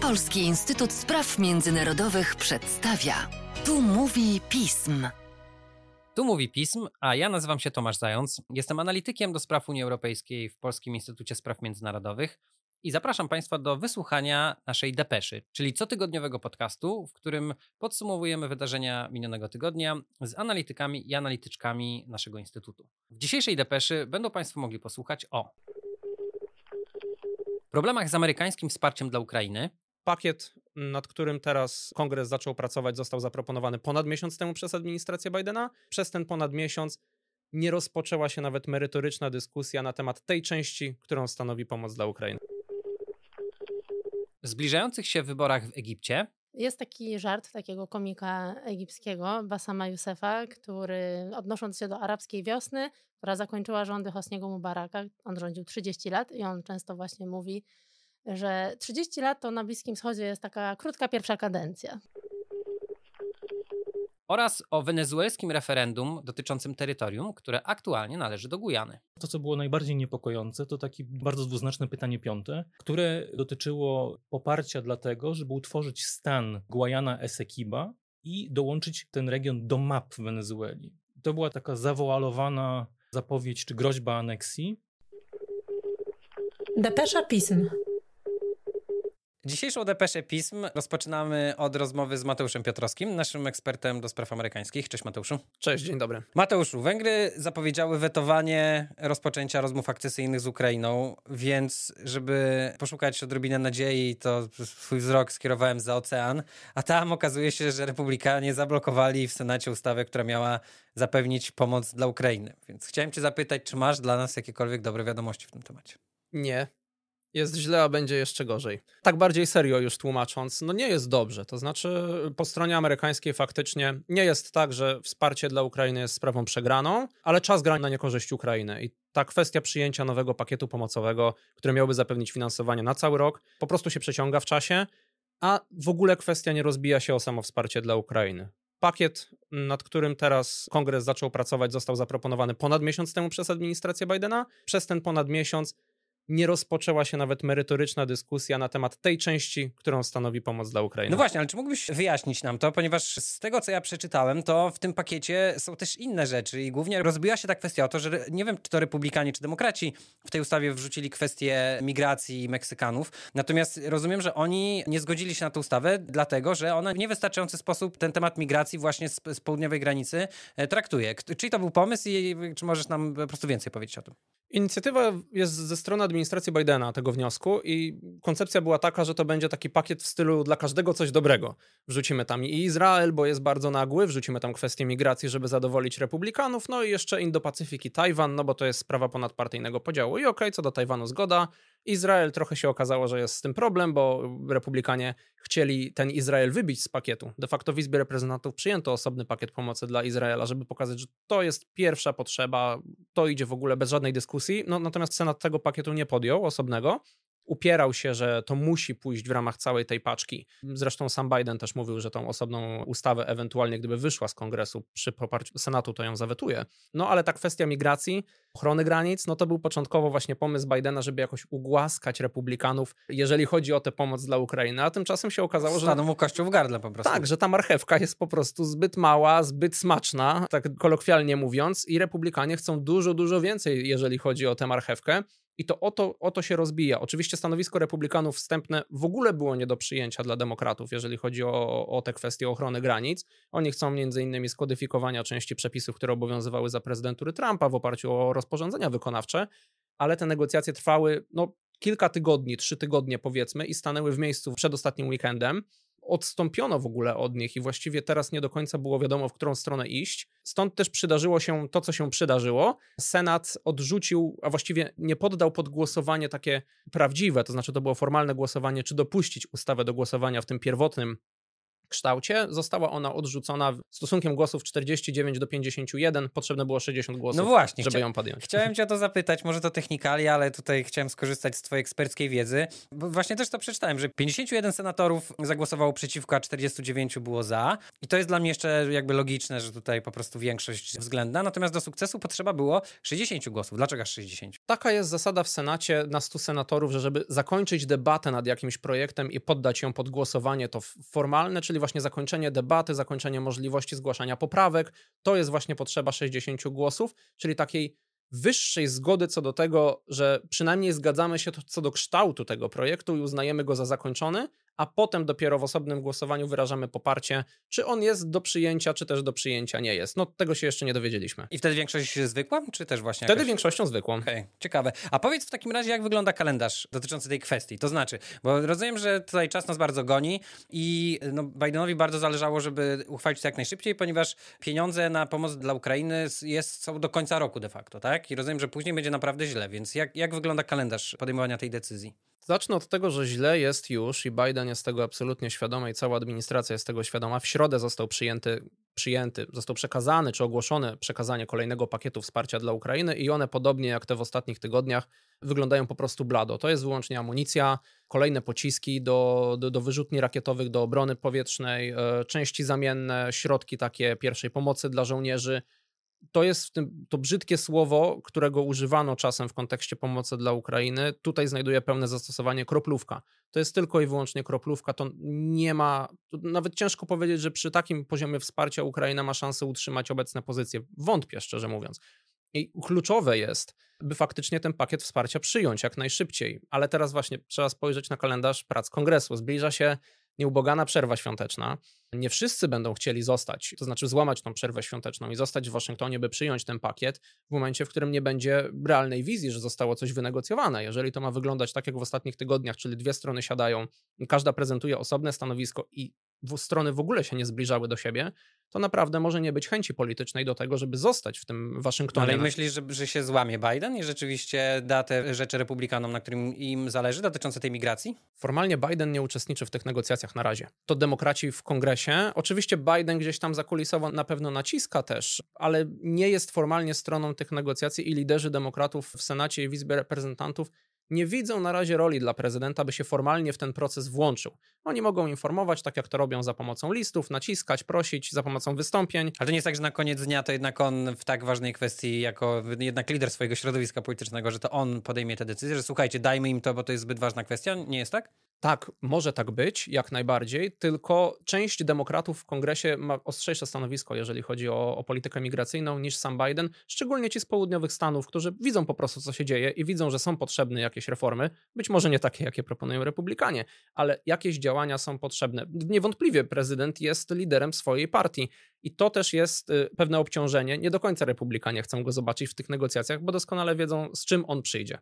Polski Instytut Spraw Międzynarodowych przedstawia. Tu mówi pism. Tu mówi pism, a ja nazywam się Tomasz Zając. Jestem analitykiem do spraw Unii Europejskiej w Polskim Instytucie Spraw Międzynarodowych i zapraszam Państwa do wysłuchania naszej depeszy, czyli cotygodniowego podcastu, w którym podsumowujemy wydarzenia minionego tygodnia z analitykami i analityczkami naszego Instytutu. W dzisiejszej depeszy będą Państwo mogli posłuchać o problemach z amerykańskim wsparciem dla Ukrainy, Pakiet, nad którym teraz kongres zaczął pracować, został zaproponowany ponad miesiąc temu przez administrację Bidena. Przez ten ponad miesiąc nie rozpoczęła się nawet merytoryczna dyskusja na temat tej części, którą stanowi pomoc dla Ukrainy. W zbliżających się wyborach w Egipcie Jest taki żart takiego komika egipskiego, Basama Yousefa, który odnosząc się do arabskiej wiosny, która zakończyła rządy Hosniego Mubaraka, on rządził 30 lat i on często właśnie mówi, że 30 lat to na Bliskim Wschodzie jest taka krótka pierwsza kadencja. Oraz o wenezuelskim referendum dotyczącym terytorium, które aktualnie należy do Gujany. To, co było najbardziej niepokojące, to takie bardzo dwuznaczne pytanie piąte, które dotyczyło poparcia dla tego, żeby utworzyć stan Guayana Essequiba i dołączyć ten region do map Wenezueli. To była taka zawoalowana zapowiedź czy groźba aneksji. Depesza pism. Dzisiejszą depeszę pism rozpoczynamy od rozmowy z Mateuszem Piotrowskim, naszym ekspertem do spraw amerykańskich. Cześć Mateuszu. Cześć, dzień dobry. Mateuszu, Węgry zapowiedziały wetowanie rozpoczęcia rozmów akcesyjnych z Ukrainą, więc żeby poszukać odrobinę nadziei, to swój wzrok skierowałem za ocean, a tam okazuje się, że republikanie zablokowali w Senacie ustawę, która miała zapewnić pomoc dla Ukrainy. Więc chciałem cię zapytać, czy masz dla nas jakiekolwiek dobre wiadomości w tym temacie? Nie. Jest źle, a będzie jeszcze gorzej. Tak bardziej serio już tłumacząc, no nie jest dobrze. To znaczy, po stronie amerykańskiej faktycznie nie jest tak, że wsparcie dla Ukrainy jest sprawą przegraną, ale czas gra na niekorzyść Ukrainy. I ta kwestia przyjęcia nowego pakietu pomocowego, który miałby zapewnić finansowanie na cały rok, po prostu się przeciąga w czasie, a w ogóle kwestia nie rozbija się o samo wsparcie dla Ukrainy. Pakiet, nad którym teraz kongres zaczął pracować, został zaproponowany ponad miesiąc temu przez administrację Bidena. Przez ten ponad miesiąc nie rozpoczęła się nawet merytoryczna dyskusja na temat tej części, którą stanowi pomoc dla Ukrainy. No właśnie, ale czy mógłbyś wyjaśnić nam to, ponieważ z tego, co ja przeczytałem, to w tym pakiecie są też inne rzeczy i głównie rozbiła się ta kwestia o to, że nie wiem, czy to republikanie, czy demokraci w tej ustawie wrzucili kwestię migracji Meksykanów, natomiast rozumiem, że oni nie zgodzili się na tę ustawę, dlatego, że ona w niewystarczający sposób ten temat migracji właśnie z, z południowej granicy e, traktuje. Czyli to był pomysł i czy możesz nam po prostu więcej powiedzieć o tym? Inicjatywa jest ze strony administracji Bidena tego wniosku i koncepcja była taka, że to będzie taki pakiet w stylu dla każdego coś dobrego. Wrzucimy tam i Izrael, bo jest bardzo nagły, wrzucimy tam kwestię migracji, żeby zadowolić republikanów, no i jeszcze Indo-Pacyfik i Tajwan, no bo to jest sprawa ponadpartyjnego podziału. I okej, co do Tajwanu zgoda. Izrael trochę się okazało, że jest z tym problem, bo republikanie chcieli ten Izrael wybić z pakietu. De facto w Izbie Reprezentantów przyjęto osobny pakiet pomocy dla Izraela, żeby pokazać, że to jest pierwsza potrzeba, to idzie w ogóle bez żadnej dyskusji. No, natomiast Senat tego pakietu nie podjął osobnego. Upierał się, że to musi pójść w ramach całej tej paczki. Zresztą sam Biden też mówił, że tą osobną ustawę, ewentualnie gdyby wyszła z kongresu przy poparciu Senatu, to ją zawetuje. No ale ta kwestia migracji, ochrony granic, no to był początkowo właśnie pomysł Bidena, żeby jakoś ugłaskać republikanów, jeżeli chodzi o tę pomoc dla Ukrainy. A tymczasem się okazało, że. Stanął mu kościół w gardle po prostu. Tak, że ta marchewka jest po prostu zbyt mała, zbyt smaczna, tak kolokwialnie mówiąc, i republikanie chcą dużo, dużo więcej, jeżeli chodzi o tę marchewkę. I to o, to o to się rozbija. Oczywiście stanowisko republikanów wstępne w ogóle było nie do przyjęcia dla demokratów, jeżeli chodzi o, o te kwestie ochrony granic. Oni chcą innymi skodyfikowania części przepisów, które obowiązywały za prezydentury Trumpa w oparciu o rozporządzenia wykonawcze, ale te negocjacje trwały no, kilka tygodni, trzy tygodnie powiedzmy i stanęły w miejscu przed ostatnim weekendem. Odstąpiono w ogóle od nich i właściwie teraz nie do końca było wiadomo, w którą stronę iść. Stąd też przydarzyło się to, co się przydarzyło. Senat odrzucił, a właściwie nie poddał pod głosowanie takie prawdziwe, to znaczy to było formalne głosowanie, czy dopuścić ustawę do głosowania w tym pierwotnym kształcie. Została ona odrzucona stosunkiem głosów 49 do 51. Potrzebne było 60 głosów, No właśnie, żeby ją podjąć. Chciałem cię o to zapytać, może to technikalia, ale tutaj chciałem skorzystać z twojej eksperckiej wiedzy, bo właśnie też to przeczytałem, że 51 senatorów zagłosowało przeciwko, a 49 było za. I to jest dla mnie jeszcze jakby logiczne, że tutaj po prostu większość względna. Natomiast do sukcesu potrzeba było 60 głosów. Dlaczego aż 60? Taka jest zasada w Senacie na 100 senatorów, że żeby zakończyć debatę nad jakimś projektem i poddać ją pod głosowanie, to formalne, czyli właśnie zakończenie debaty, zakończenie możliwości zgłaszania poprawek, to jest właśnie potrzeba 60 głosów, czyli takiej wyższej zgody co do tego, że przynajmniej zgadzamy się co do kształtu tego projektu i uznajemy go za zakończony, a potem dopiero w osobnym głosowaniu wyrażamy poparcie, czy on jest do przyjęcia, czy też do przyjęcia nie jest. No tego się jeszcze nie dowiedzieliśmy. I wtedy większość zwykła, czy też właśnie Wtedy jakaś... większością zwykłą. Okej, ciekawe. A powiedz w takim razie, jak wygląda kalendarz dotyczący tej kwestii? To znaczy, bo rozumiem, że tutaj czas nas bardzo goni i no, Bidenowi bardzo zależało, żeby uchwalić to jak najszybciej, ponieważ pieniądze na pomoc dla Ukrainy jest, są do końca roku de facto, tak? I rozumiem, że później będzie naprawdę źle, więc jak, jak wygląda kalendarz podejmowania tej decyzji? Zacznę od tego, że źle jest już i Biden jest tego absolutnie świadomy i cała administracja jest tego świadoma. W środę został przyjęty, przyjęty, został przekazany czy ogłoszone przekazanie kolejnego pakietu wsparcia dla Ukrainy i one podobnie jak te w ostatnich tygodniach wyglądają po prostu blado. To jest wyłącznie amunicja, kolejne pociski do, do, do wyrzutni rakietowych, do obrony powietrznej, e, części zamienne, środki takie pierwszej pomocy dla żołnierzy to jest w tym, to brzydkie słowo, którego używano czasem w kontekście pomocy dla Ukrainy. Tutaj znajduje pełne zastosowanie kroplówka. To jest tylko i wyłącznie kroplówka. To nie ma, to nawet ciężko powiedzieć, że przy takim poziomie wsparcia Ukraina ma szansę utrzymać obecne pozycje. Wątpię, szczerze mówiąc. I kluczowe jest, by faktycznie ten pakiet wsparcia przyjąć jak najszybciej. Ale teraz właśnie trzeba spojrzeć na kalendarz prac kongresu. Zbliża się nieubłagana przerwa świąteczna. Nie wszyscy będą chcieli zostać, to znaczy złamać tą przerwę świąteczną i zostać w Waszyngtonie, by przyjąć ten pakiet w momencie, w którym nie będzie realnej wizji, że zostało coś wynegocjowane. Jeżeli to ma wyglądać tak jak w ostatnich tygodniach, czyli dwie strony siadają, każda prezentuje osobne stanowisko i strony w ogóle się nie zbliżały do siebie, to naprawdę może nie być chęci politycznej do tego, żeby zostać w tym Waszyngtonie. Ale myślisz, że, że się złamie Biden i rzeczywiście da te rzeczy republikanom, na którym im zależy, dotyczące tej migracji? Formalnie Biden nie uczestniczy w tych negocjacjach na razie. To demokraci w kongresie. Oczywiście Biden gdzieś tam zakulisowo na pewno naciska też, ale nie jest formalnie stroną tych negocjacji i liderzy demokratów w Senacie i w Izbie Reprezentantów nie widzą na razie roli dla prezydenta, by się formalnie w ten proces włączył. Oni mogą informować, tak jak to robią za pomocą listów, naciskać, prosić, za pomocą wystąpień. Ale to nie jest tak, że na koniec dnia to jednak on w tak ważnej kwestii, jako jednak lider swojego środowiska politycznego, że to on podejmie te decyzje, że słuchajcie, dajmy im to, bo to jest zbyt ważna kwestia. Nie jest tak? Tak, może tak być, jak najbardziej, tylko część demokratów w kongresie ma ostrzejsze stanowisko, jeżeli chodzi o, o, politykę migracyjną, niż sam Biden, szczególnie ci z południowych Stanów, którzy widzą po prostu, co się dzieje i widzą, że są potrzebne jakieś reformy, być może nie takie, jakie proponują republikanie, ale jakieś działania są potrzebne. Niewątpliwie prezydent jest liderem swojej partii i to też jest y, pewne obciążenie. Nie do końca republikanie chcą go zobaczyć w tych negocjacjach, bo doskonale wiedzą, z czym on przyjdzie.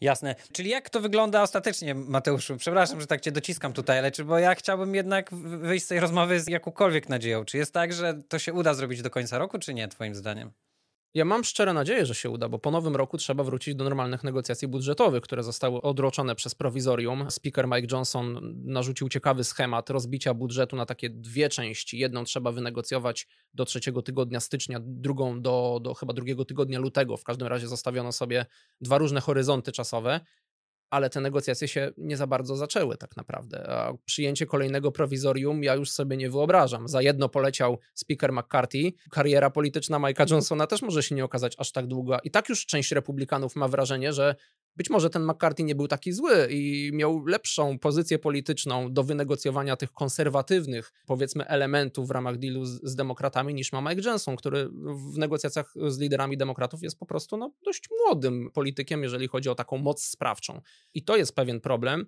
Jasne. Czyli jak to wygląda ostatecznie, Mateuszu? Przepraszam, że tak cię dociskam tutaj, ale czy bo ja chciałbym jednak wyjść z tej rozmowy z jakąkolwiek nadzieją. Czy jest tak, że to się uda zrobić do końca roku, czy nie, twoim zdaniem? Ja mam szczere nadzieję, że się uda, bo po nowym roku trzeba wrócić do normalnych negocjacji budżetowych, które zostały odroczone przez prowizorium. Speaker Mike Johnson narzucił ciekawy schemat rozbicia budżetu na takie dwie części. Jedną trzeba wynegocjować do trzeciego tygodnia stycznia, drugą do, do chyba drugiego tygodnia lutego. W każdym razie zostawiono sobie dwa różne horyzonty czasowe ale te negocjacje się nie za bardzo zaczęły tak naprawdę. A przyjęcie kolejnego prowizorium ja już sobie nie wyobrażam. Za jedno poleciał speaker McCarthy. Kariera polityczna Mike'a Johnsona też może się nie okazać aż tak długa. I tak już część republikanów ma wrażenie, że być może ten McCarthy nie był taki zły i miał lepszą pozycję polityczną do wynegocjowania tych konserwatywnych, powiedzmy, elementów w ramach dealu z, z demokratami niż ma Mike Johnson, który w negocjacjach z liderami demokratów jest po prostu no, dość młodym politykiem, jeżeli chodzi o taką moc sprawczą. I to jest pewien problem.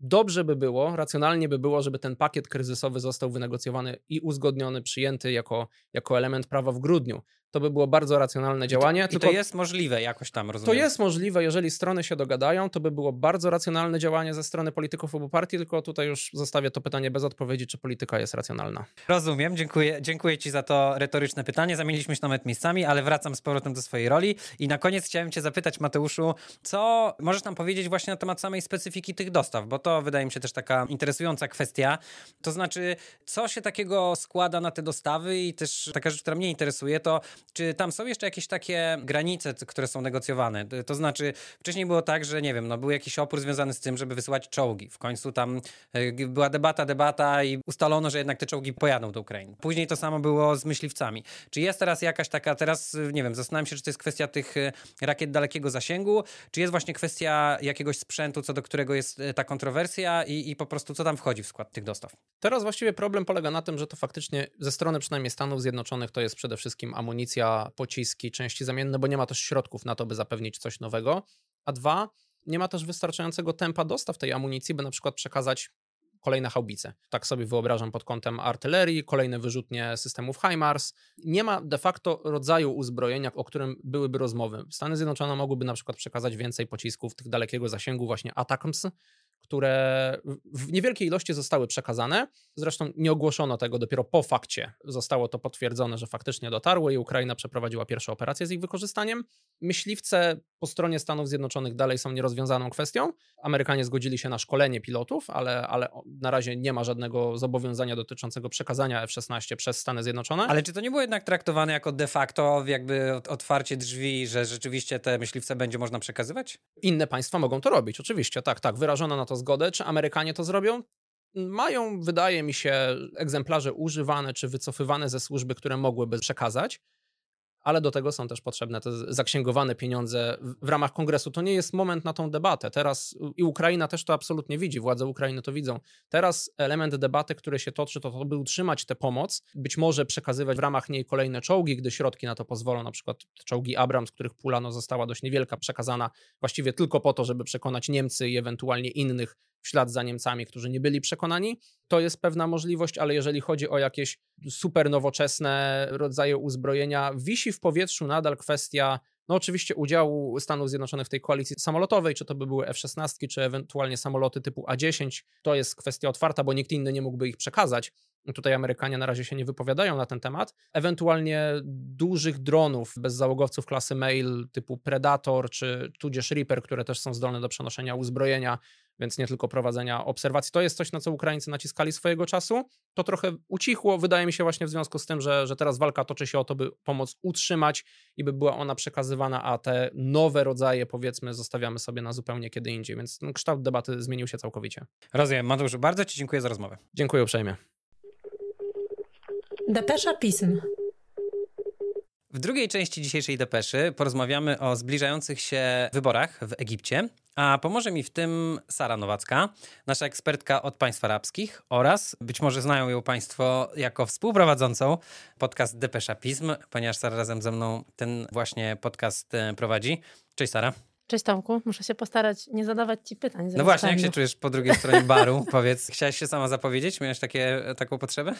Dobrze by było, racjonalnie by było, żeby ten pakiet kryzysowy został wynegocjowany i uzgodniony, przyjęty jako, jako element prawa w grudniu. To by było bardzo racjonalne działanie. I to, tylko I to jest możliwe jakoś tam, rozumiem. to jest możliwe, jeżeli strony się dogadają, to by było bardzo racjonalne działanie ze strony polityków obu partii, tylko tutaj już zostawię to pytanie bez odpowiedzi, czy polityka jest racjonalna. Rozumiem, dziękuję, dziękuję ci za to retoryczne pytanie. Zamieniliśmy się nawet miejscami, ale wracam z powrotem do swojej roli. I na koniec chciałem cię zapytać, Mateuszu, co możesz nam powiedzieć właśnie na temat samej specyfiki tych dostaw, bo to wydaje mi się też taka interesująca kwestia. To znaczy, co się takiego składa na te dostawy i też taka rzecz, która mnie interesuje, to czy tam są jeszcze jakieś takie granice, które są negocjowane? To znaczy, wcześniej było tak, że nie wiem, no był jakiś opór związany z tym, żeby wysyłać czołgi. W końcu tam g- była debata, debata i ustalono, że jednak te czołgi pojadą do Ukrainy. Później to samo było z myśliwcami. Czy jest teraz jakaś taka, teraz y, nie wiem, zastanawiam się, czy to jest kwestia tych y, rakiet dalekiego zasięgu, czy jest właśnie kwestia jakiegoś sprzętu, co do którego jest y, ta kontrowersja i, i po prostu co tam wchodzi w skład tych dostaw? Teraz właściwie problem polega na tym, że to faktycznie ze strony przynajmniej Stanów Zjednoczonych to jest przede wszystkim amunicja, pociski, części zamienne, bo nie ma też środków na to, by zapewnić coś nowego. A dwa, nie ma też wystarczającego tempa dostaw tej amunicji, by na przykład przekazać kolejne haubice. Tak sobie wyobrażam pod kątem artylerii, kolejne wyrzutnie systemów HIMARS. Nie ma de facto rodzaju uzbrojenia, o którym byłyby rozmowy. Stany Zjednoczone mogłyby na przykład przekazać więcej pocisków tych dalekiego zasięgu, właśnie ATACMS, które w- niewielkiej ilości zostały przekazane. Zresztą nie ogłoszono tego, dopiero po fakcie zostało to potwierdzone, że faktycznie dotarły i Ukraina przeprowadziła pierwsze operacje z ich wykorzystaniem. Myśliwce po stronie Stanów Zjednoczonych dalej są nierozwiązaną kwestią. Amerykanie zgodzili się na szkolenie pilotów, ale, ale na razie nie ma żadnego zobowiązania dotyczącego przekazania F-16 przez Stany Zjednoczone. Ale czy to nie było jednak traktowane jako de facto jakby ot- otwarcie drzwi, że rzeczywiście te myśliwce będzie można przekazywać? Inne państwa mogą to robić, oczywiście, tak, tak. Wyrażono na to zgodę. Czy Amerykanie to zrobią? Mają, wydaje mi się, egzemplarze używane czy wycofywane ze służby, które mogłyby przekazać, ale do tego są też potrzebne te zaksięgowane pieniądze w- ramach kongresu. To nie jest moment na tą debatę. Teraz i Ukraina też to absolutnie widzi, władze Ukrainy to widzą. Teraz element debaty, który się toczy, to to, by utrzymać tę pomoc, być może przekazywać w ramach niej kolejne czołgi, gdy środki na to pozwolą, na przykład czołgi Abrams, których pula no, została dość niewielka, przekazana właściwie tylko po to, żeby przekonać Niemcy i ewentualnie innych w ślad za Niemcami, którzy nie byli przekonani. To jest pewna możliwość, ale jeżeli chodzi o jakieś super nowoczesne rodzaje uzbrojenia, wisi w powietrzu nadal kwestia no oczywiście udziału Stanów Zjednoczonych w tej koalicji samolotowej, czy to by były F-16, czy ewentualnie samoloty typu A-10, to jest kwestia otwarta, bo nikt inny nie mógłby ich przekazać. Tutaj Amerykanie na razie się nie wypowiadają na ten temat. Ewentualnie dużych dronów bezzałogowców klasy Mail typu Predator czy tudzież Reaper, które też są zdolne do przenoszenia uzbrojenia, więc nie tylko prowadzenia obserwacji. To jest coś, na co Ukraińcy naciskali swojego czasu. To trochę ucichło, wydaje mi się, właśnie w związku z tym, że, że teraz walka toczy się o to, by pomoc utrzymać i by była ona przekazywana, a te nowe rodzaje, powiedzmy, zostawiamy sobie na zupełnie kiedy indziej, więc no, kształt debaty zmienił się całkowicie. Rozumiem. Mateuszu, bardzo Ci dziękuję za rozmowę. Dziękuję uprzejmie. Depesza pism. W drugiej części dzisiejszej depeszy porozmawiamy o zbliżających się wyborach w Egipcie, a pomoże mi w tym Sara Nowacka, nasza ekspertka od państw arabskich oraz być może znają ją Państwo jako współprowadzącą podcast Depesza Pism, ponieważ Sara razem ze mną ten właśnie podcast e, prowadzi. Cześć Sara. Cześć Tomku, muszę się postarać nie zadawać ci pytań. No właśnie, jak się czujesz po drugiej stronie baru? Powiedz, chciałaś się sama zapowiedzieć? Miałeś takie, taką potrzebę?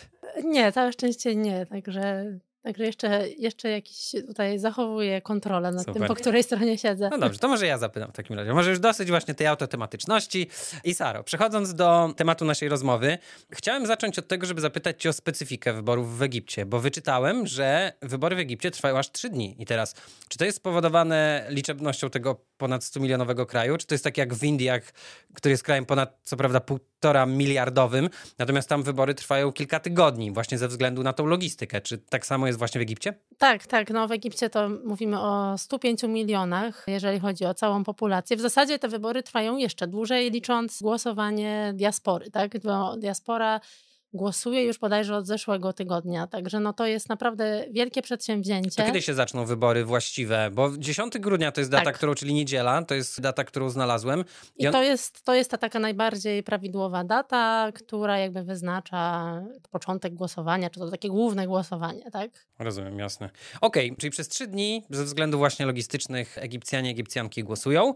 Nie, całe szczęście nie, także, także jeszcze, jeszcze jakiś tutaj zachowuję kontrolę nad Super. tym, po której stronie siedzę. No dobrze, to może ja zapytam w takim razie. Może już dosyć właśnie tej autotematyczności. I Saro, przechodząc do tematu naszej rozmowy, chciałem zacząć od tego, żeby zapytać cię o specyfikę wyborów w Egipcie, bo wyczytałem, że wybory w Egipcie trwają aż trzy dni. I teraz, czy to jest spowodowane liczebnością tego ponad 100-milionowego kraju, czy to jest tak jak w Indiach, który jest krajem ponad, co prawda, półtora miliardowym, natomiast tam wybory trwają kilka tygodni, właśnie ze względu na tą logistykę. Czy tak samo jest właśnie w Egipcie? Tak, tak. No w Egipcie to mówimy o 105 milionach, jeżeli chodzi o całą populację. W zasadzie te wybory trwają jeszcze dłużej, licząc głosowanie diaspory, tak? Bo diaspora głosuje już bodajże od zeszłego tygodnia, także no to jest naprawdę wielkie przedsięwzięcie. To kiedy się zaczną wybory właściwe? Bo 10 grudnia to jest data, Tak. którą, czyli niedziela, to jest data, którą znalazłem. I on- to jest, to jest ta taka najbardziej prawidłowa data, która jakby wyznacza początek głosowania, czy to takie główne głosowanie, tak? Rozumiem, jasne. Okej, czyli przez trzy dni ze względów właśnie logistycznych Egipcjanie, Egipcjanki głosują.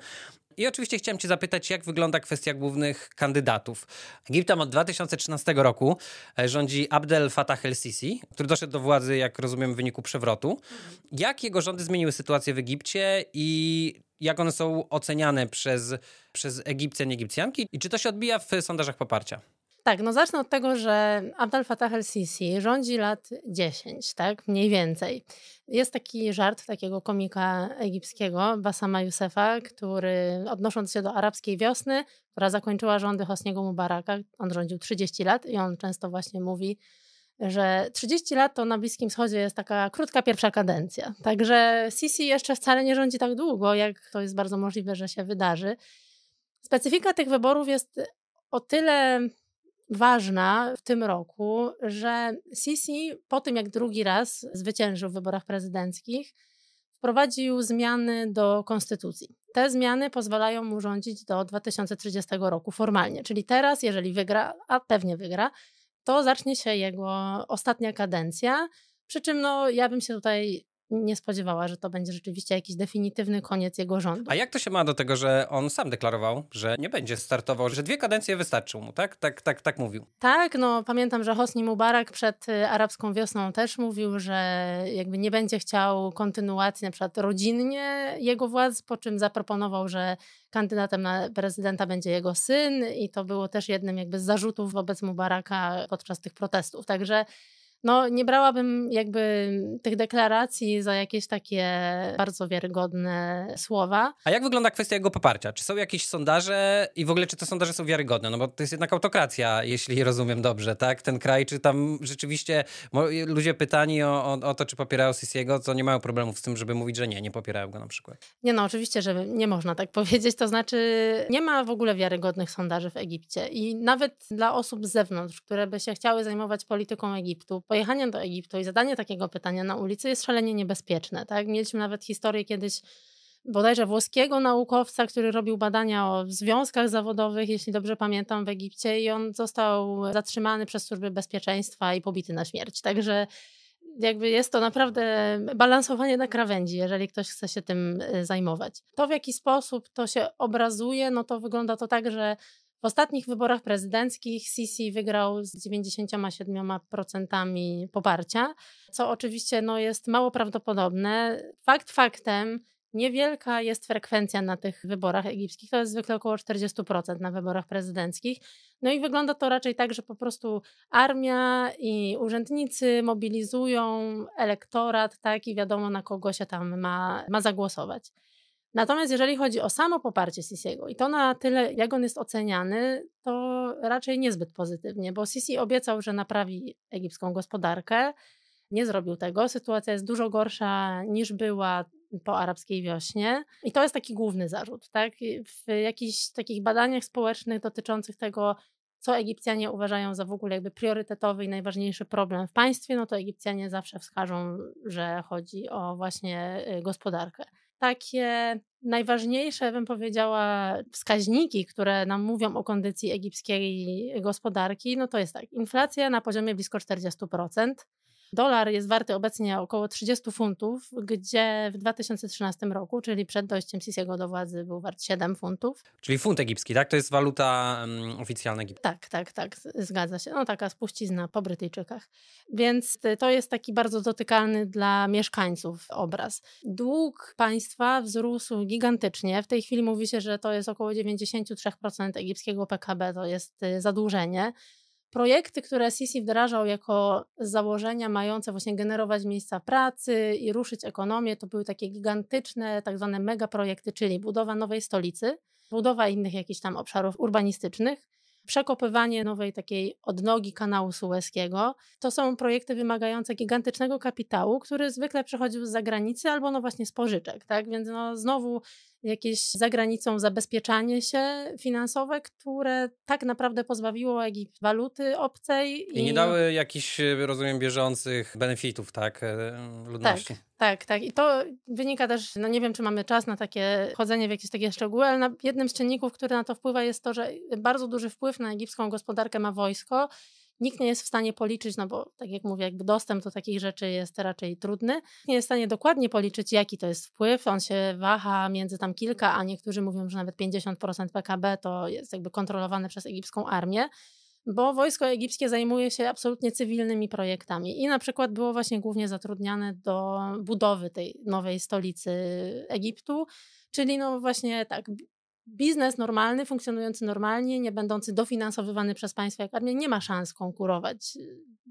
I oczywiście chciałem cię zapytać, jak wygląda kwestia głównych kandydatów. Egiptem od 2013 roku e, rządzi Abdel Fattah el-Sisi, który doszedł do władzy, jak rozumiem, w wyniku przewrotu. Jak jego rządy zmieniły sytuację w Egipcie i jak one są oceniane przez, przez Egipcjan i Egipcjanki? I czy to się odbija w sondażach poparcia? Tak, no zacznę od tego, że Abdel Fattah el-Sisi rządzi lat 10, tak, mniej więcej. Jest taki żart takiego komika egipskiego, Basama Yousefa, który odnosząc się do arabskiej wiosny, która zakończyła rządy Hosniego Mubaraka, on rządził 30 lat i on często właśnie mówi, że 30 lat to na Bliskim Wschodzie jest taka krótka pierwsza kadencja. Także Sisi jeszcze wcale nie rządzi tak długo, jak to jest bardzo możliwe, że się wydarzy. Specyfika tych wyborów jest o tyle ważna w tym roku, że Sisi po tym, jak drugi raz zwyciężył w wyborach prezydenckich, wprowadził zmiany do konstytucji. Te zmiany pozwalają mu rządzić do 2030 roku formalnie. Czyli teraz, jeżeli wygra, a pewnie wygra, to zacznie się jego ostatnia kadencja. Przy czym no, ja bym się tutaj nie spodziewała, że to będzie rzeczywiście jakiś definitywny koniec jego rządu. A jak to się ma do tego, że on sam deklarował, że nie będzie startował, że dwie kadencje wystarczą mu, tak? Tak, tak, tak mówił. Tak, no pamiętam, że Hosni Mubarak przed y, arabską wiosną też mówił, że jakby nie będzie chciał kontynuacji na przykład rodzinnie jego władz, po czym zaproponował, że kandydatem na prezydenta będzie jego syn i to było też jednym jakby z zarzutów wobec Mubaraka podczas tych protestów. Także no, nie brałabym jakby tych deklaracji za jakieś takie bardzo wiarygodne słowa. A jak wygląda kwestia jego poparcia? Czy są jakieś sondaże i w ogóle czy te sondaże są wiarygodne? No bo to jest jednak autokracja, jeśli rozumiem dobrze, tak? Ten kraj, czy tam rzeczywiście ludzie pytani o, o, o to, czy popierają Sisiego, to nie mają problemów z tym, żeby mówić, że nie, nie popierają go na przykład. Nie no, oczywiście, że nie można tak powiedzieć. To znaczy nie ma w ogóle wiarygodnych sondaży w Egipcie i nawet dla osób z zewnątrz, które by się chciały zajmować polityką Egiptu, pojechanie do Egiptu i zadanie takiego pytania na ulicy jest szalenie niebezpieczne. Tak? Mieliśmy nawet historię kiedyś bodajże włoskiego naukowca, który robił badania o związkach zawodowych, jeśli dobrze pamiętam, w Egipcie i on został zatrzymany przez służby bezpieczeństwa i pobity na śmierć. Także jakby jest to naprawdę balansowanie na krawędzi, jeżeli ktoś chce się tym y, zajmować. To, w jaki sposób to się obrazuje, no to wygląda to tak, że w ostatnich wyborach prezydenckich Sisi wygrał z 97% poparcia, co oczywiście no, jest mało prawdopodobne. Fakt faktem, niewielka jest frekwencja na tych wyborach egipskich, to jest zwykle około 40% na wyborach prezydenckich. No i wygląda to raczej tak, że po prostu armia i urzędnicy mobilizują elektorat, tak, i wiadomo na kogo się tam ma, ma zagłosować. Natomiast jeżeli chodzi o samo poparcie Sisiego i to na tyle, jak on jest oceniany, to raczej niezbyt pozytywnie, bo Sisi obiecał, że naprawi egipską gospodarkę. Nie zrobił tego. Sytuacja jest dużo gorsza niż była po arabskiej wiośnie. I to jest taki główny zarzut. Tak? W jakichś takich badaniach społecznych dotyczących tego, co Egipcjanie uważają za w ogóle jakby priorytetowy i najważniejszy problem w państwie, no to Egipcjanie zawsze wskażą, że chodzi o właśnie y, gospodarkę takie najważniejsze, bym powiedziała, wskaźniki, które nam mówią o kondycji egipskiej gospodarki, no to jest tak, inflacja na poziomie blisko 40%, Dolar jest warty obecnie około 30 funtów, gdzie w 2013 roku, czyli przed dojściem Sisiego do władzy, był wart 7 funtów. Czyli funt egipski, tak? To jest waluta um, oficjalna Egiptu. Tak, tak, tak, zgadza się. No taka spuścizna po Brytyjczykach. Więc to jest taki bardzo dotykalny dla mieszkańców obraz. Dług państwa wzrósł gigantycznie. W tej chwili mówi się, że to jest około 93% egipskiego PKB, to jest y, zadłużenie projekty, które Sisi wdrażał jako założenia mające właśnie generować miejsca pracy i ruszyć ekonomię, to były takie gigantyczne, tak zwane megaprojekty, czyli budowa nowej stolicy, budowa innych jakichś tam obszarów urbanistycznych, przekopywanie nowej takiej odnogi kanału sueskiego. To są projekty wymagające gigantycznego kapitału, który zwykle przychodził z zagranicy albo no właśnie z pożyczek, tak? Więc no znowu jakieś za granicą zabezpieczanie się finansowe, które tak naprawdę pozbawiło Egipt waluty obcej. I, I nie dały jakichś, rozumiem, bieżących benefitów, tak, e, ludności. Tak, tak, tak. I to wynika też, no nie wiem, czy mamy czas na takie chodzenie w jakieś takie szczegóły, ale jednym z czynników, który na to wpływa jest to, że bardzo duży wpływ na egipską gospodarkę ma wojsko nikt nie jest w stanie policzyć, no bo tak jak mówię, jakby dostęp do takich rzeczy jest raczej trudny. Nie jest w stanie dokładnie policzyć, jaki to jest wpływ. On się waha między tam kilka, a niektórzy mówią, że nawet 50% PKB to jest jakby kontrolowane przez egipską armię bo wojsko egipskie zajmuje się absolutnie cywilnymi projektami i na przykład było właśnie głównie zatrudniane do budowy tej nowej stolicy Egiptu, czyli no właśnie tak, biznes normalny, funkcjonujący normalnie, nie będący dofinansowywany przez państwo jak armia, nie ma szans konkurować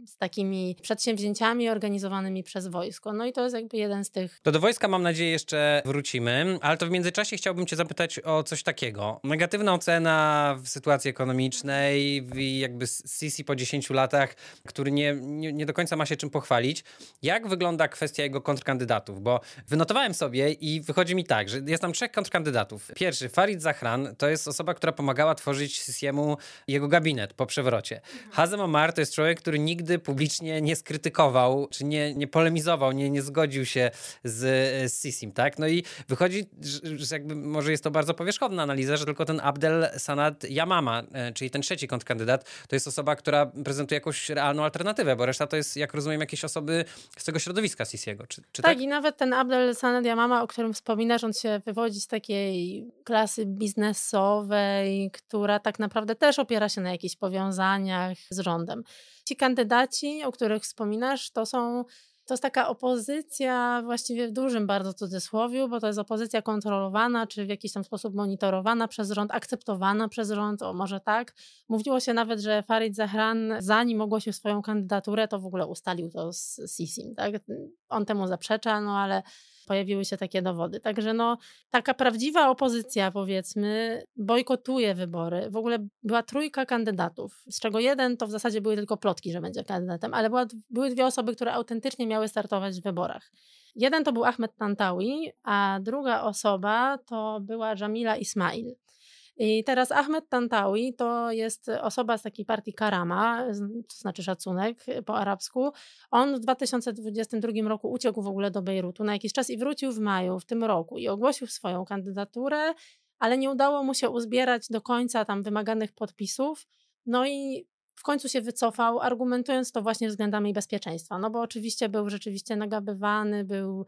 z takimi przedsięwzięciami organizowanymi przez wojsko. No i to jest jakby jeden z tych. To do wojska mam nadzieję jeszcze wrócimy, ale to w międzyczasie chciałbym cię zapytać o coś takiego. Negatywna ocena w sytuacji ekonomicznej jakby Sisi po 10 latach, który nie, nie, nie do końca ma się czym pochwalić. Jak wygląda kwestia jego kontrkandydatów? Bo wynotowałem sobie i wychodzi mi tak, że jest tam trzech kontrkandydatów. Pierwszy, Farid Zahran, to jest osoba, która pomagała tworzyć Sisiemu jego gabinet po przewrocie. Mhm. Hazem Omar to jest człowiek, który nigdy publicznie nie skrytykował, czy nie, nie polemizował, nie, nie zgodził się z, z Sisim, tak? No i wychodzi, że, że jakby może jest to bardzo powierzchowna analiza, że tylko ten Abdel Sanad Yamama, e, czyli ten trzeci kontrkandydat, to jest osoba, która prezentuje jakąś realną alternatywę, bo reszta to jest, jak rozumiem, jakieś osoby z tego środowiska Sisiego. Czy, czy tak, tak, i nawet ten Abdel Sanad Yamama, o którym wspominasz, on się wywodzi z takiej klasy biznesowej, która tak naprawdę też opiera się na jakichś powiązaniach z rządem. Ci kandydaci, o których wspominasz, to są to jest taka opozycja właściwie w dużym bardzo cudzysłowiu, bo to jest opozycja kontrolowana, czy w jakiś tam sposób monitorowana przez rząd, akceptowana przez rząd, o może tak. Mówiło się nawet, że Farid Zahran, zanim ogłosił swoją kandydaturę, to w ogóle ustalił to z Sisim. Tak? On temu zaprzecza, no ale pojawiły się takie dowody. Także no, taka prawdziwa opozycja, powiedzmy, bojkotuje wybory. W ogóle była trójka kandydatów, z czego jeden to w zasadzie były tylko plotki, że będzie kandydatem, ale była, były dwie osoby, które autentycznie miały startować w wyborach. Jeden to był Ahmed Tantawi, a druga osoba to była Jamila Ismail. I teraz Ahmed Tantawi to jest osoba z takiej partii Karama, to znaczy szacunek po arabsku. On w 2022 roku uciekł w ogóle do Bejrutu na jakiś czas i wrócił w maju w tym roku i ogłosił swoją kandydaturę, ale nie udało mu się uzbierać do końca tam wymaganych podpisów. No i w końcu się wycofał, argumentując to właśnie względami bezpieczeństwa. No bo oczywiście był rzeczywiście nagabywany, był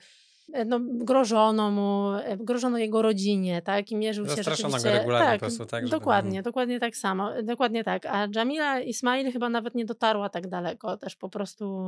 no, grożono mu, e, grożono jego rodzinie, tak, i mierzył się rzeczywiście... go regularnie tak, po prostu, tak? Dokładnie, żeby... dokładnie tak samo, dokładnie tak, a Jamila Ismail chyba nawet nie dotarła tak daleko, też po prostu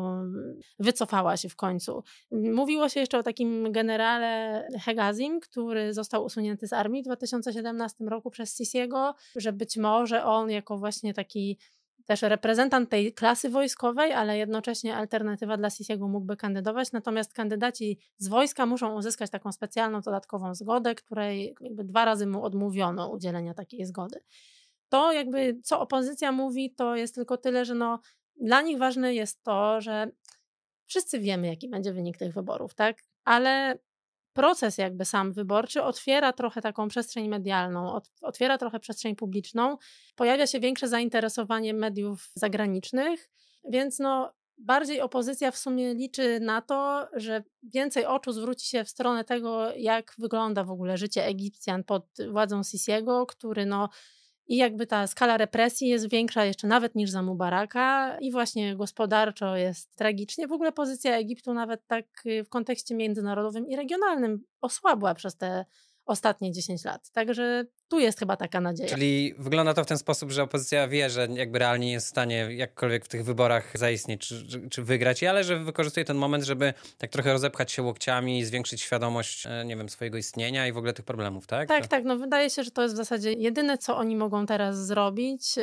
wycofała się w końcu. Mówiło się jeszcze o takim generale Hegazim, który został usunięty z armii w 2017 roku przez Sisiego, że być może on jako właśnie taki też reprezentant tej klasy wojskowej, ale jednocześnie alternatywa dla Sisiego mógłby kandydować. Natomiast kandydaci z wojska muszą uzyskać taką specjalną dodatkową zgodę, której jakby dwa razy mu odmówiono udzielenia takiej zgody. To jakby co opozycja mówi, to jest tylko tyle, że no, dla nich ważne jest to, że wszyscy wiemy, jaki będzie wynik tych wyborów, tak? Ale proces jakby sam wyborczy otwiera trochę taką przestrzeń medialną, otwiera trochę przestrzeń publiczną, pojawia się większe zainteresowanie mediów zagranicznych, więc no bardziej opozycja w sumie liczy na to, że więcej oczu zwróci się w stronę tego, jak wygląda w ogóle życie Egipcjan pod władzą Sisiego, który no i jakby ta skala represji jest większa jeszcze nawet niż za Mubaraka i właśnie gospodarczo jest tragicznie. W ogóle pozycja Egiptu nawet tak y, w kontekście międzynarodowym i regionalnym osłabła przez te ostatnie 10 lat. Także tu jest chyba taka nadzieja. Czyli wygląda to w ten sposób, że opozycja wie, że jakby realnie jest w stanie jakkolwiek w tych wyborach zaistnieć czy, czy, czy wygrać, ale że wykorzystuje ten moment, żeby tak trochę rozepchać się łokciami i zwiększyć świadomość, e, nie wiem, swojego istnienia i w ogóle tych problemów, tak? Tak, to... tak. No wydaje się, że to jest w zasadzie jedyne, co oni mogą teraz zrobić.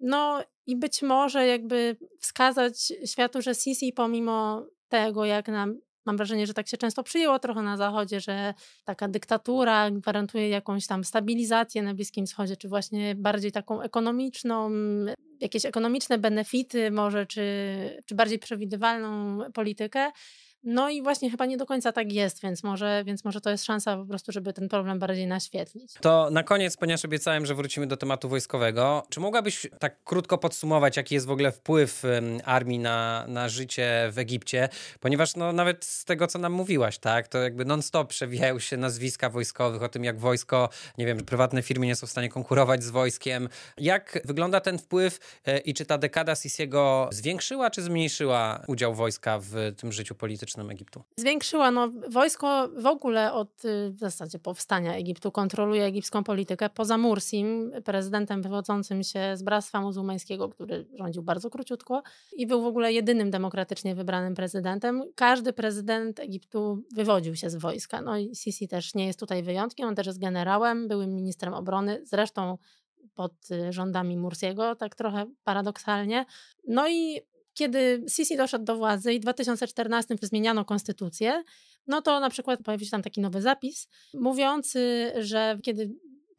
No i być może jakby wskazać światu, że Sisi pomimo tego, jak nam Mam wrażenie, że tak się często przyjęło trochę na Zachodzie, że taka dyktatura gwarantuje jakąś tam stabilizację na Bliskim Wschodzie, czy właśnie bardziej taką ekonomiczną, jakieś ekonomiczne benefity może, czy, czy bardziej przewidywalną politykę. No i właśnie chyba nie do końca tak jest, więc może, więc może to jest szansa po prostu, żeby ten problem bardziej naświetlić. To na koniec, ponieważ obiecałem, że wrócimy do tematu wojskowego, czy mogłabyś tak krótko podsumować, jaki jest w ogóle wpływ armii na, na życie w Egipcie? Ponieważ no, nawet z tego, co nam mówiłaś, tak, to jakby non-stop przewijają się nazwiska wojskowych, o tym, jak wojsko, nie wiem, prywatne firmy nie są w stanie konkurować z wojskiem. Jak wygląda ten wpływ e, i czy ta dekada Sisiego zwiększyła, czy zmniejszyła udział wojska w tym życiu politycznym Egiptu? Zwiększyła. No, wojsko w ogóle od y, w zasadzie powstania Egiptu kontroluje egipską politykę. Poza Mursim, prezydentem wywodzącym się z Bractwa Muzułmańskiego, który rządził bardzo króciutko i był w ogóle jedynym demokratycznie wybranym prezydentem. Każdy prezydent Egiptu wywodził się z wojska. No i Sisi też nie jest tutaj wyjątkiem. On też jest generałem, byłym ministrem obrony. Zresztą pod y, rządami Mursiego, tak trochę paradoksalnie. No i kiedy Sisi doszedł do władzy i w 2014 zmieniano konstytucję, no to na przykład pojawił się tam taki nowy zapis mówiący, że kiedy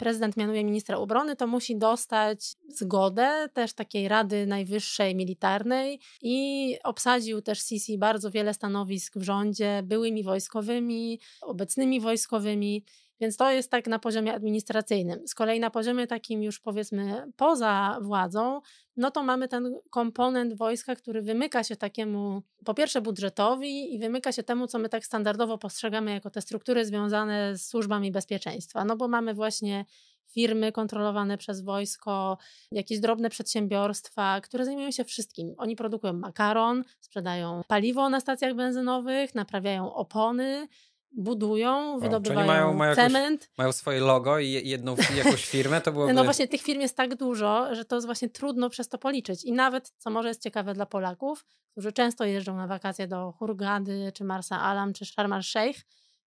prezydent mianuje ministra obrony, to musi dostać zgodę też takiej Rady Najwyższej Militarnej i obsadził też Sisi bardzo wiele stanowisk w rządzie byłymi wojskowymi, obecnymi wojskowymi. Więc to jest tak na poziomie administracyjnym. Z kolei na poziomie takim już powiedzmy poza władzą, no to mamy ten komponent wojska, który wymyka się takiemu, po pierwsze budżetowi i wymyka się temu, co my tak standardowo postrzegamy jako te struktury związane z służbami bezpieczeństwa. No bo mamy właśnie firmy kontrolowane przez wojsko, jakieś drobne przedsiębiorstwa, które zajmują się wszystkim. Oni produkują makaron, sprzedają paliwo na stacjach benzynowych, naprawiają opony, budują, wydobywają mają, mają cement. Jakąś, mają swoje logo i jedną jakąś firmę, to byłoby... No właśnie tych firm jest tak dużo, że to jest właśnie trudno przez to policzyć. I nawet, co może jest ciekawe dla Polaków, którzy często jeżdżą na wakacje do Hurgady, czy Marsa Alam, czy Sharm el-Sheikh,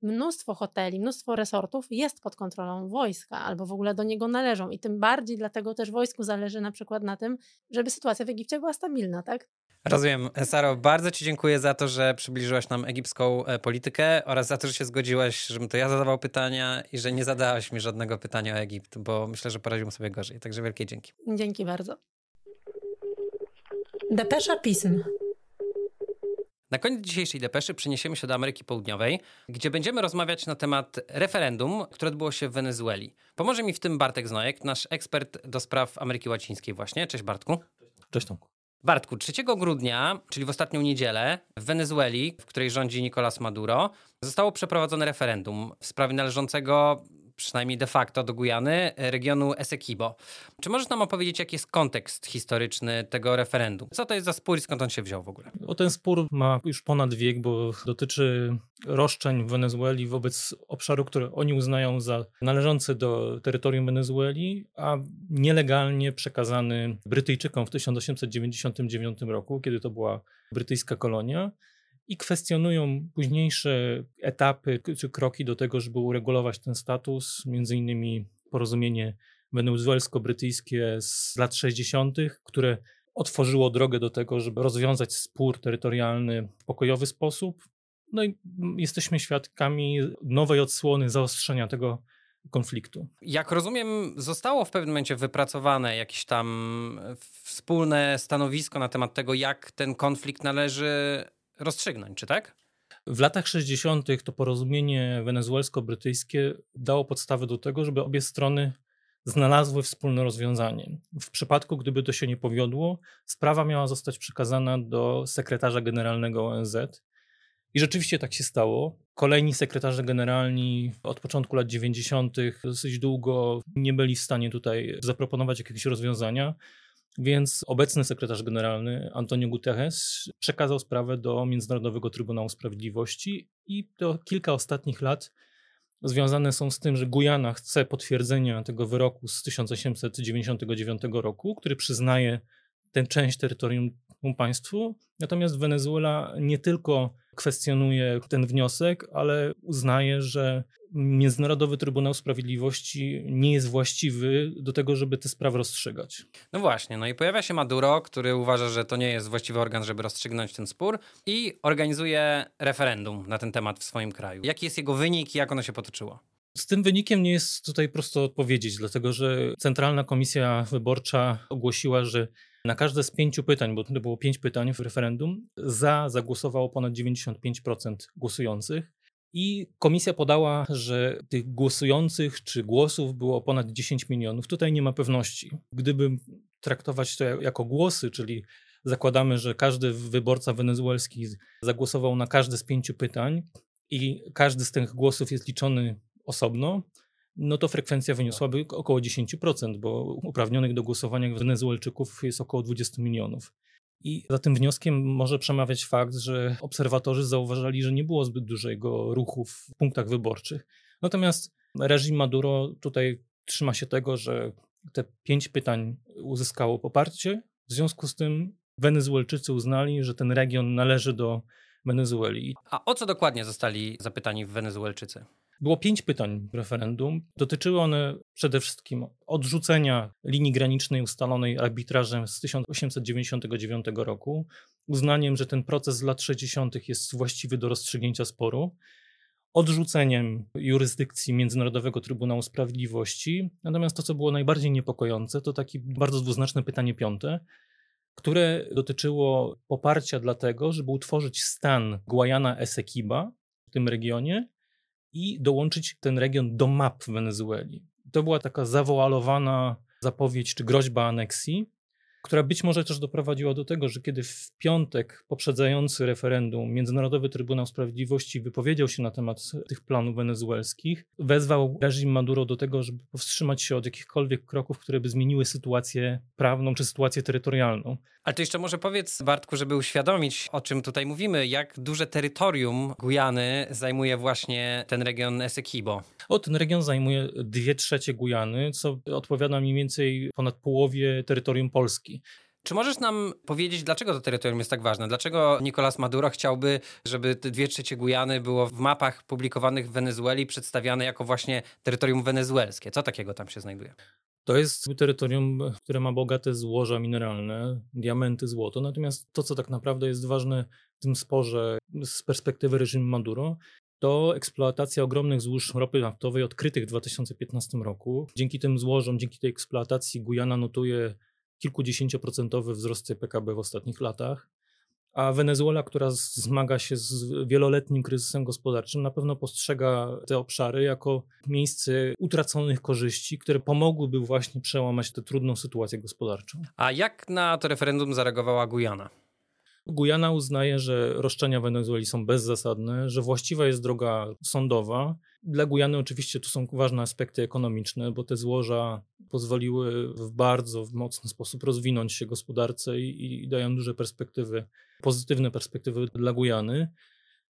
mnóstwo hoteli, mnóstwo resortów jest pod kontrolą wojska albo w ogóle do niego należą i tym bardziej dlatego też wojsku zależy na przykład na tym, żeby sytuacja w Egipcie była stabilna, tak? Rozumiem. Saro, bardzo Ci dziękuję za to, że przybliżyłaś nam egipską e, politykę oraz za to, że się zgodziłaś, żebym to ja zadawał pytania i że nie zadałaś mi żadnego pytania o Egipt, bo myślę, że poradziłbym sobie gorzej. Także wielkie dzięki. Dzięki bardzo. Depesza Pism. Na koniec dzisiejszej depeszy przeniesiemy się do Ameryki Południowej, gdzie będziemy rozmawiać na temat referendum, które odbyło się w Wenezueli. Pomoże mi w tym Bartek Znojek, nasz ekspert do spraw Ameryki Łacińskiej właśnie. Cześć Bartku. Cześć Tomku. Bartku, 3 grudnia, czyli w ostatnią niedzielę, w Wenezueli, w której rządzi Nicolás Maduro, zostało przeprowadzone referendum w sprawie należącego przynajmniej de facto do Gujany, regionu Essequibo. Czy możesz nam opowiedzieć, jaki jest kontekst historyczny tego referendum? Co to jest za spór i skąd on się wziął w ogóle? O ten spór ma już ponad wiek, bo dotyczy roszczeń w Wenezueli wobec obszaru, który oni uznają za należący do terytorium Wenezueli, a nielegalnie przekazany Brytyjczykom w 1899 roku, kiedy to była brytyjska kolonia i kwestionują późniejsze etapy czy kroki do tego, żeby uregulować ten status, między innymi porozumienie wenezuelsko-brytyjskie z lat 60., które otworzyło drogę do tego, żeby rozwiązać spór terytorialny w pokojowy sposób. No i jesteśmy świadkami nowej odsłony zaostrzenia tego konfliktu. Jak rozumiem, zostało w pewnym momencie wypracowane jakieś tam wspólne stanowisko na temat tego, jak ten konflikt należy rozstrzygnąć, czy tak? W latach 60. to porozumienie wenezuelsko-brytyjskie dało podstawę do tego, żeby obie strony znalazły wspólne rozwiązanie. W przypadku, gdyby to się nie powiodło, sprawa miała zostać przekazana do sekretarza generalnego ONZ. I rzeczywiście tak się stało. Kolejni sekretarze generalni od początku lat 90. dosyć długo nie byli w stanie tutaj zaproponować jakiegoś rozwiązania. Więc obecny sekretarz generalny Antonio Guterres przekazał sprawę do Międzynarodowego Trybunału Sprawiedliwości i to kilka ostatnich lat związane są z tym, że Gujana chce potwierdzenia tego wyroku z 1899 roku, który przyznaje tę część terytorium państwu. Natomiast Wenezuela nie tylko kwestionuje ten wniosek, ale uznaje, że Międzynarodowy Trybunał Sprawiedliwości nie jest właściwy do tego, żeby te sprawy rozstrzygać. No właśnie, no i pojawia się Maduro, który uważa, że to nie jest właściwy organ, żeby rozstrzygnąć ten spór i organizuje referendum na ten temat w swoim kraju. Jaki jest jego wynik i jak ono się potoczyło? Z tym wynikiem nie jest tutaj prosto odpowiedzieć, dlatego że Centralna Komisja Wyborcza ogłosiła, że Na każde z pięciu pytań, bo to było pięć pytań w referendum, za zagłosowało ponad 95% głosujących. I komisja podała, że tych głosujących czy głosów było ponad 10 milionów. Tutaj nie ma pewności. Gdyby traktować to jako głosy, czyli zakładamy, że każdy wyborca wenezuelski zagłosował na każde z pięciu pytań i każdy z tych głosów jest liczony osobno, no to frekwencja wyniosłaby około 10%, bo uprawnionych do głosowania Wenezuelczyków jest około 20 milionów. I za tym wnioskiem może przemawiać fakt, że obserwatorzy zauważali, że nie było zbyt dużego ruchu w punktach wyborczych. Natomiast reżim Maduro tutaj trzyma się tego, że te pięć pytań uzyskało poparcie. W związku z tym Wenezuelczycy uznali, że ten region należy do Wenezueli. A o co dokładnie zostali zapytani Wenezuelczycy? Było pięć pytań w referendum. Dotyczyły one przede wszystkim odrzucenia linii granicznej ustalonej arbitrażem z 1899 roku, uznaniem, że ten proces z lat 60. jest właściwy do rozstrzygnięcia sporu, odrzuceniem jurysdykcji Międzynarodowego Trybunału Sprawiedliwości. Natomiast to, co było najbardziej niepokojące, to takie bardzo dwuznaczne pytanie piąte, które dotyczyło poparcia dla tego, żeby utworzyć stan Guayana Essequiba w tym regionie i dołączyć ten region do map Wenezueli. To była taka zawoalowana zapowiedź czy groźba aneksji, która być może też doprowadziła do tego, że kiedy w piątek poprzedzający referendum Międzynarodowy Trybunał Sprawiedliwości wypowiedział się na temat tych planów wenezuelskich, wezwał reżim Maduro do tego, żeby powstrzymać się od jakichkolwiek kroków, które by zmieniły sytuację prawną czy sytuację terytorialną. Ale to jeszcze może powiedz, Bartku, żeby uświadomić, o czym tutaj mówimy, jak duże terytorium Gujany zajmuje właśnie ten region Essequibo. O, ten region zajmuje dwie trzecie Gujany, co odpowiada mniej więcej ponad połowie terytorium Polski. Czy możesz nam powiedzieć, dlaczego to terytorium jest tak ważne? Dlaczego Nicolas Maduro chciałby, żeby te dwie trzecie Gujany było w mapach publikowanych w Wenezueli przedstawiane jako właśnie terytorium wenezuelskie? Co takiego tam się znajduje? To jest terytorium, które ma bogate złoża mineralne, diamenty, złoto. Natomiast to, co tak naprawdę jest ważne w tym sporze z perspektywy reżimu Maduro, to eksploatacja ogromnych złóż ropy naftowej odkrytych w 2015 roku. Dzięki tym złożom, dzięki tej eksploatacji Gujana notuje kilkudziesięcioprocentowy wzrost PKB w ostatnich latach. A Wenezuela, która zmaga się z wieloletnim kryzysem gospodarczym, na pewno postrzega te obszary jako miejsce utraconych korzyści, które pomogłyby właśnie przełamać tę trudną sytuację gospodarczą. A jak na to referendum zareagowała Gujana? Gujana uznaje, że roszczenia Wenezueli są bezzasadne, że właściwa jest droga sądowa. Dla Gujany oczywiście tu są ważne aspekty ekonomiczne, bo te złoża pozwoliły w bardzo w mocny sposób rozwinąć się gospodarce i, i dają duże perspektywy, pozytywne perspektywy dla Gujany.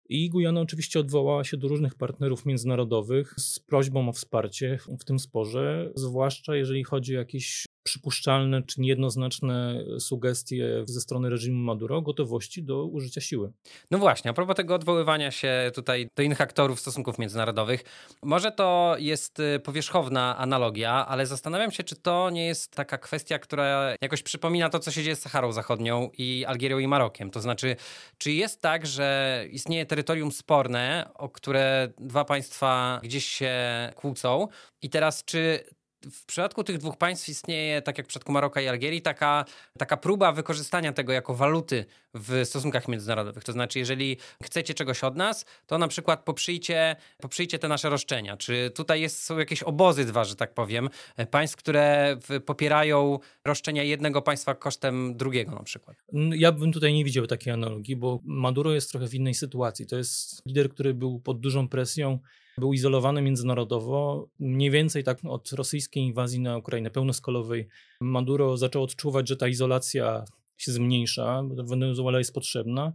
I Gujana oczywiście odwołała się do różnych partnerów międzynarodowych z prośbą o wsparcie w tym sporze, zwłaszcza jeżeli chodzi o jakieś przypuszczalne czy niejednoznaczne sugestie ze strony reżimu Maduro gotowości do użycia siły. No właśnie, a propos tego odwoływania się tutaj do innych aktorów stosunków międzynarodowych, może to jest y, powierzchowna analogia, ale zastanawiam się, czy to nie jest taka kwestia, która jakoś przypomina to, co się dzieje z Saharą Zachodnią i Algierią i Marokiem. To znaczy, czy jest tak, że istnieje terytorium sporne, o które dwa państwa gdzieś się kłócą i teraz czy w przypadku tych dwóch państw istnieje, tak jak w przypadku Maroka i Algierii, taka, taka próba wykorzystania tego jako waluty w stosunkach międzynarodowych. To znaczy, jeżeli chcecie czegoś od nas, to na przykład poprzyjcie, poprzyjcie te nasze roszczenia. Czy tutaj jest, są jakieś obozy dwa, że tak powiem, państw, które popierają roszczenia jednego państwa kosztem drugiego na przykład? Ja bym tutaj nie widział takiej analogii, bo Maduro jest trochę w innej sytuacji. To jest lider, który był pod dużą presją był izolowany międzynarodowo. Mniej więcej tak od rosyjskiej inwazji na Ukrainę pełnoskalowej Maduro zaczął odczuwać, że ta izolacja się zmniejsza, Wenezuela jest potrzebna.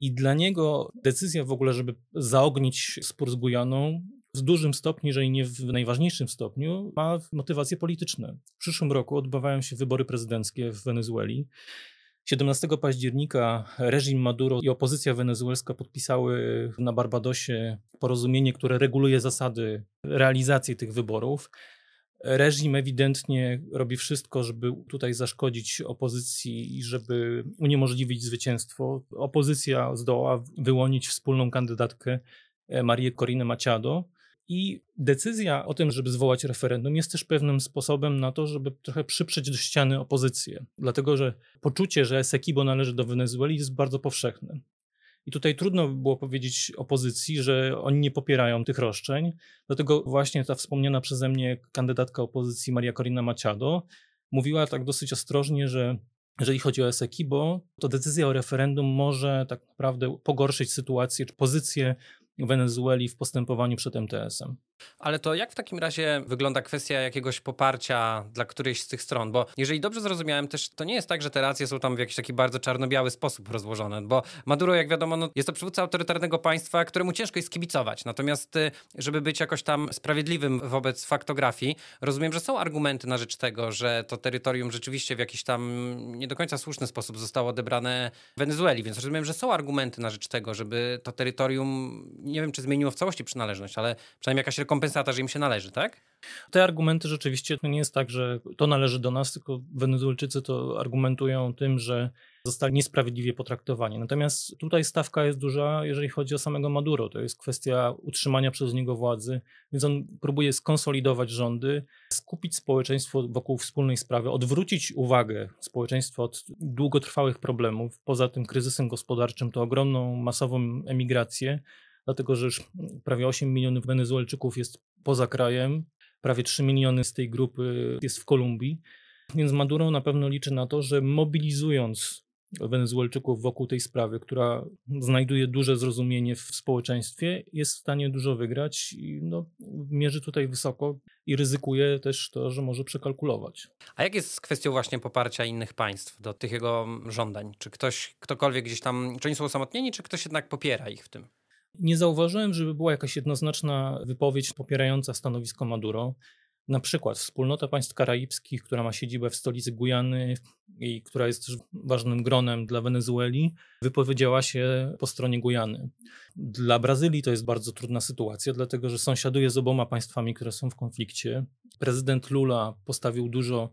I dla niego decyzja w ogóle, żeby zaognić spór z Gujaną, w dużym stopniu, jeżeli nie w najważniejszym stopniu, ma motywacje polityczne. W przyszłym roku odbywają się wybory prezydenckie w Wenezueli. 17 października reżim Maduro i opozycja wenezuelska podpisały na Barbadosie porozumienie, które reguluje zasady realizacji tych wyborów. Reżim ewidentnie robi wszystko, żeby tutaj zaszkodzić opozycji i żeby uniemożliwić zwycięstwo. Opozycja zdoła wyłonić wspólną kandydatkę Marię Corinę Machado I decyzja o tym, żeby zwołać referendum, jest też pewnym sposobem na to, żeby trochę przyprzeć do ściany opozycję. Dlatego, że poczucie, że Esequibo należy do Wenezueli, jest bardzo powszechne. I tutaj trudno było powiedzieć opozycji, że oni nie popierają tych roszczeń. Dlatego właśnie ta wspomniana przeze mnie kandydatka opozycji Maria Corina Machado mówiła tak dosyć ostrożnie, że jeżeli chodzi o Esequibo, to decyzja o referendum może tak naprawdę pogorszyć sytuację czy pozycję Wenezueli w postępowaniu przed MTS-em. Ale to jak w takim razie wygląda kwestia jakiegoś poparcia dla którejś z tych stron? Bo jeżeli dobrze zrozumiałem, też to nie jest tak, że te racje są tam w jakiś taki bardzo czarno-biały sposób rozłożone, bo Maduro, jak wiadomo, no, jest to przywódca autorytarnego państwa, któremu ciężko jest kibicować. Natomiast, y, żeby być jakoś tam sprawiedliwym wobec faktografii, rozumiem, że są argumenty na rzecz tego, że to terytorium rzeczywiście w jakiś tam nie do końca słuszny sposób zostało odebrane Wenezueli, więc rozumiem, że są argumenty na rzecz tego, żeby to terytorium, nie wiem, czy zmieniło w całości przynależność, ale przynajmniej jakaś rekompensata, że im się należy, tak? Te argumenty rzeczywiście to nie jest tak, że to należy do nas, tylko Wenezuelczycy to argumentują tym, że zostali niesprawiedliwie potraktowani. Natomiast tutaj stawka jest duża, jeżeli chodzi o samego Maduro. To jest kwestia utrzymania przez niego władzy, więc on próbuje skonsolidować rządy, skupić społeczeństwo wokół wspólnej sprawy, odwrócić uwagę społeczeństwa od długotrwałych problemów. Poza tym kryzysem gospodarczym to ogromną, masową emigrację dlatego że już prawie 8 milionów Wenezuelczyków jest poza krajem, prawie 3 miliony z tej grupy jest w Kolumbii, więc Maduro na pewno liczy na to, że mobilizując Wenezuelczyków wokół tej sprawy, która znajduje duże zrozumienie w społeczeństwie, jest w stanie dużo wygrać i no, mierzy tutaj wysoko i ryzykuje też to, że może przekalkulować. A jak jest z kwestią właśnie poparcia innych państw do tych jego żądań? Czy ktoś, ktokolwiek gdzieś tam, czy oni są osamotnieni, czy ktoś jednak popiera ich w tym? Nie zauważyłem, żeby była jakaś jednoznaczna wypowiedź popierająca stanowisko Maduro. Na przykład wspólnota państw karaibskich, która ma siedzibę w stolicy Gujany i która jest też ważnym gronem dla Wenezueli, wypowiedziała się po stronie Gujany. Dla Brazylii to jest bardzo trudna sytuacja, dlatego że sąsiaduje z oboma państwami, które są w konflikcie. Prezydent Lula postawił dużo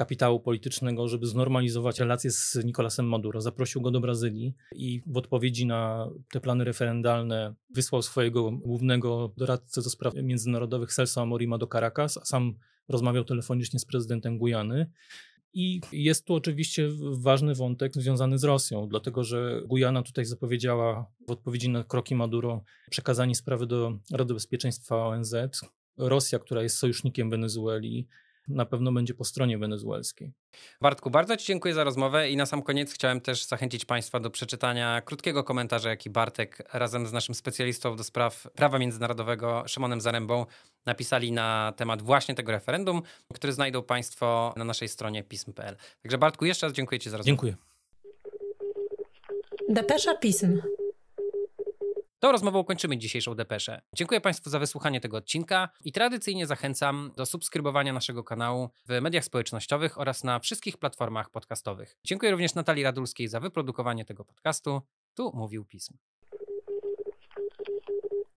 kapitału politycznego, żeby znormalizować relacje z Nicolasem Maduro. Zaprosił go do Brazylii i w odpowiedzi na te plany referendalne wysłał swojego głównego doradcę do spraw międzynarodowych Celso Amorima do Caracas, a sam rozmawiał telefonicznie z prezydentem Gujany. I jest tu oczywiście ważny wątek związany z Rosją, dlatego że Gujana tutaj zapowiedziała w odpowiedzi na kroki Maduro przekazanie sprawy do Rady Bezpieczeństwa ONZ. Rosja, która jest sojusznikiem Wenezueli, na pewno będzie po stronie wenezuelskiej. Bartku, bardzo Ci dziękuję za rozmowę i na sam koniec chciałem też zachęcić Państwa do przeczytania krótkiego komentarza, jaki Bartek razem z naszym specjalistą do spraw prawa międzynarodowego Szymonem Zarębą napisali na temat właśnie tego referendum, który znajdą Państwo na naszej stronie pism.pl. Także Bartku, jeszcze raz dziękuję Ci za rozmowę. Dziękuję. Depesza Pism. Tą rozmową kończymy dzisiejszą depeszę. Dziękuję Państwu za wysłuchanie tego odcinka i tradycyjnie zachęcam do subskrybowania naszego kanału w mediach społecznościowych oraz na wszystkich platformach podcastowych. Dziękuję również Natalii Radulskiej za wyprodukowanie tego podcastu. Tu mówił Pism.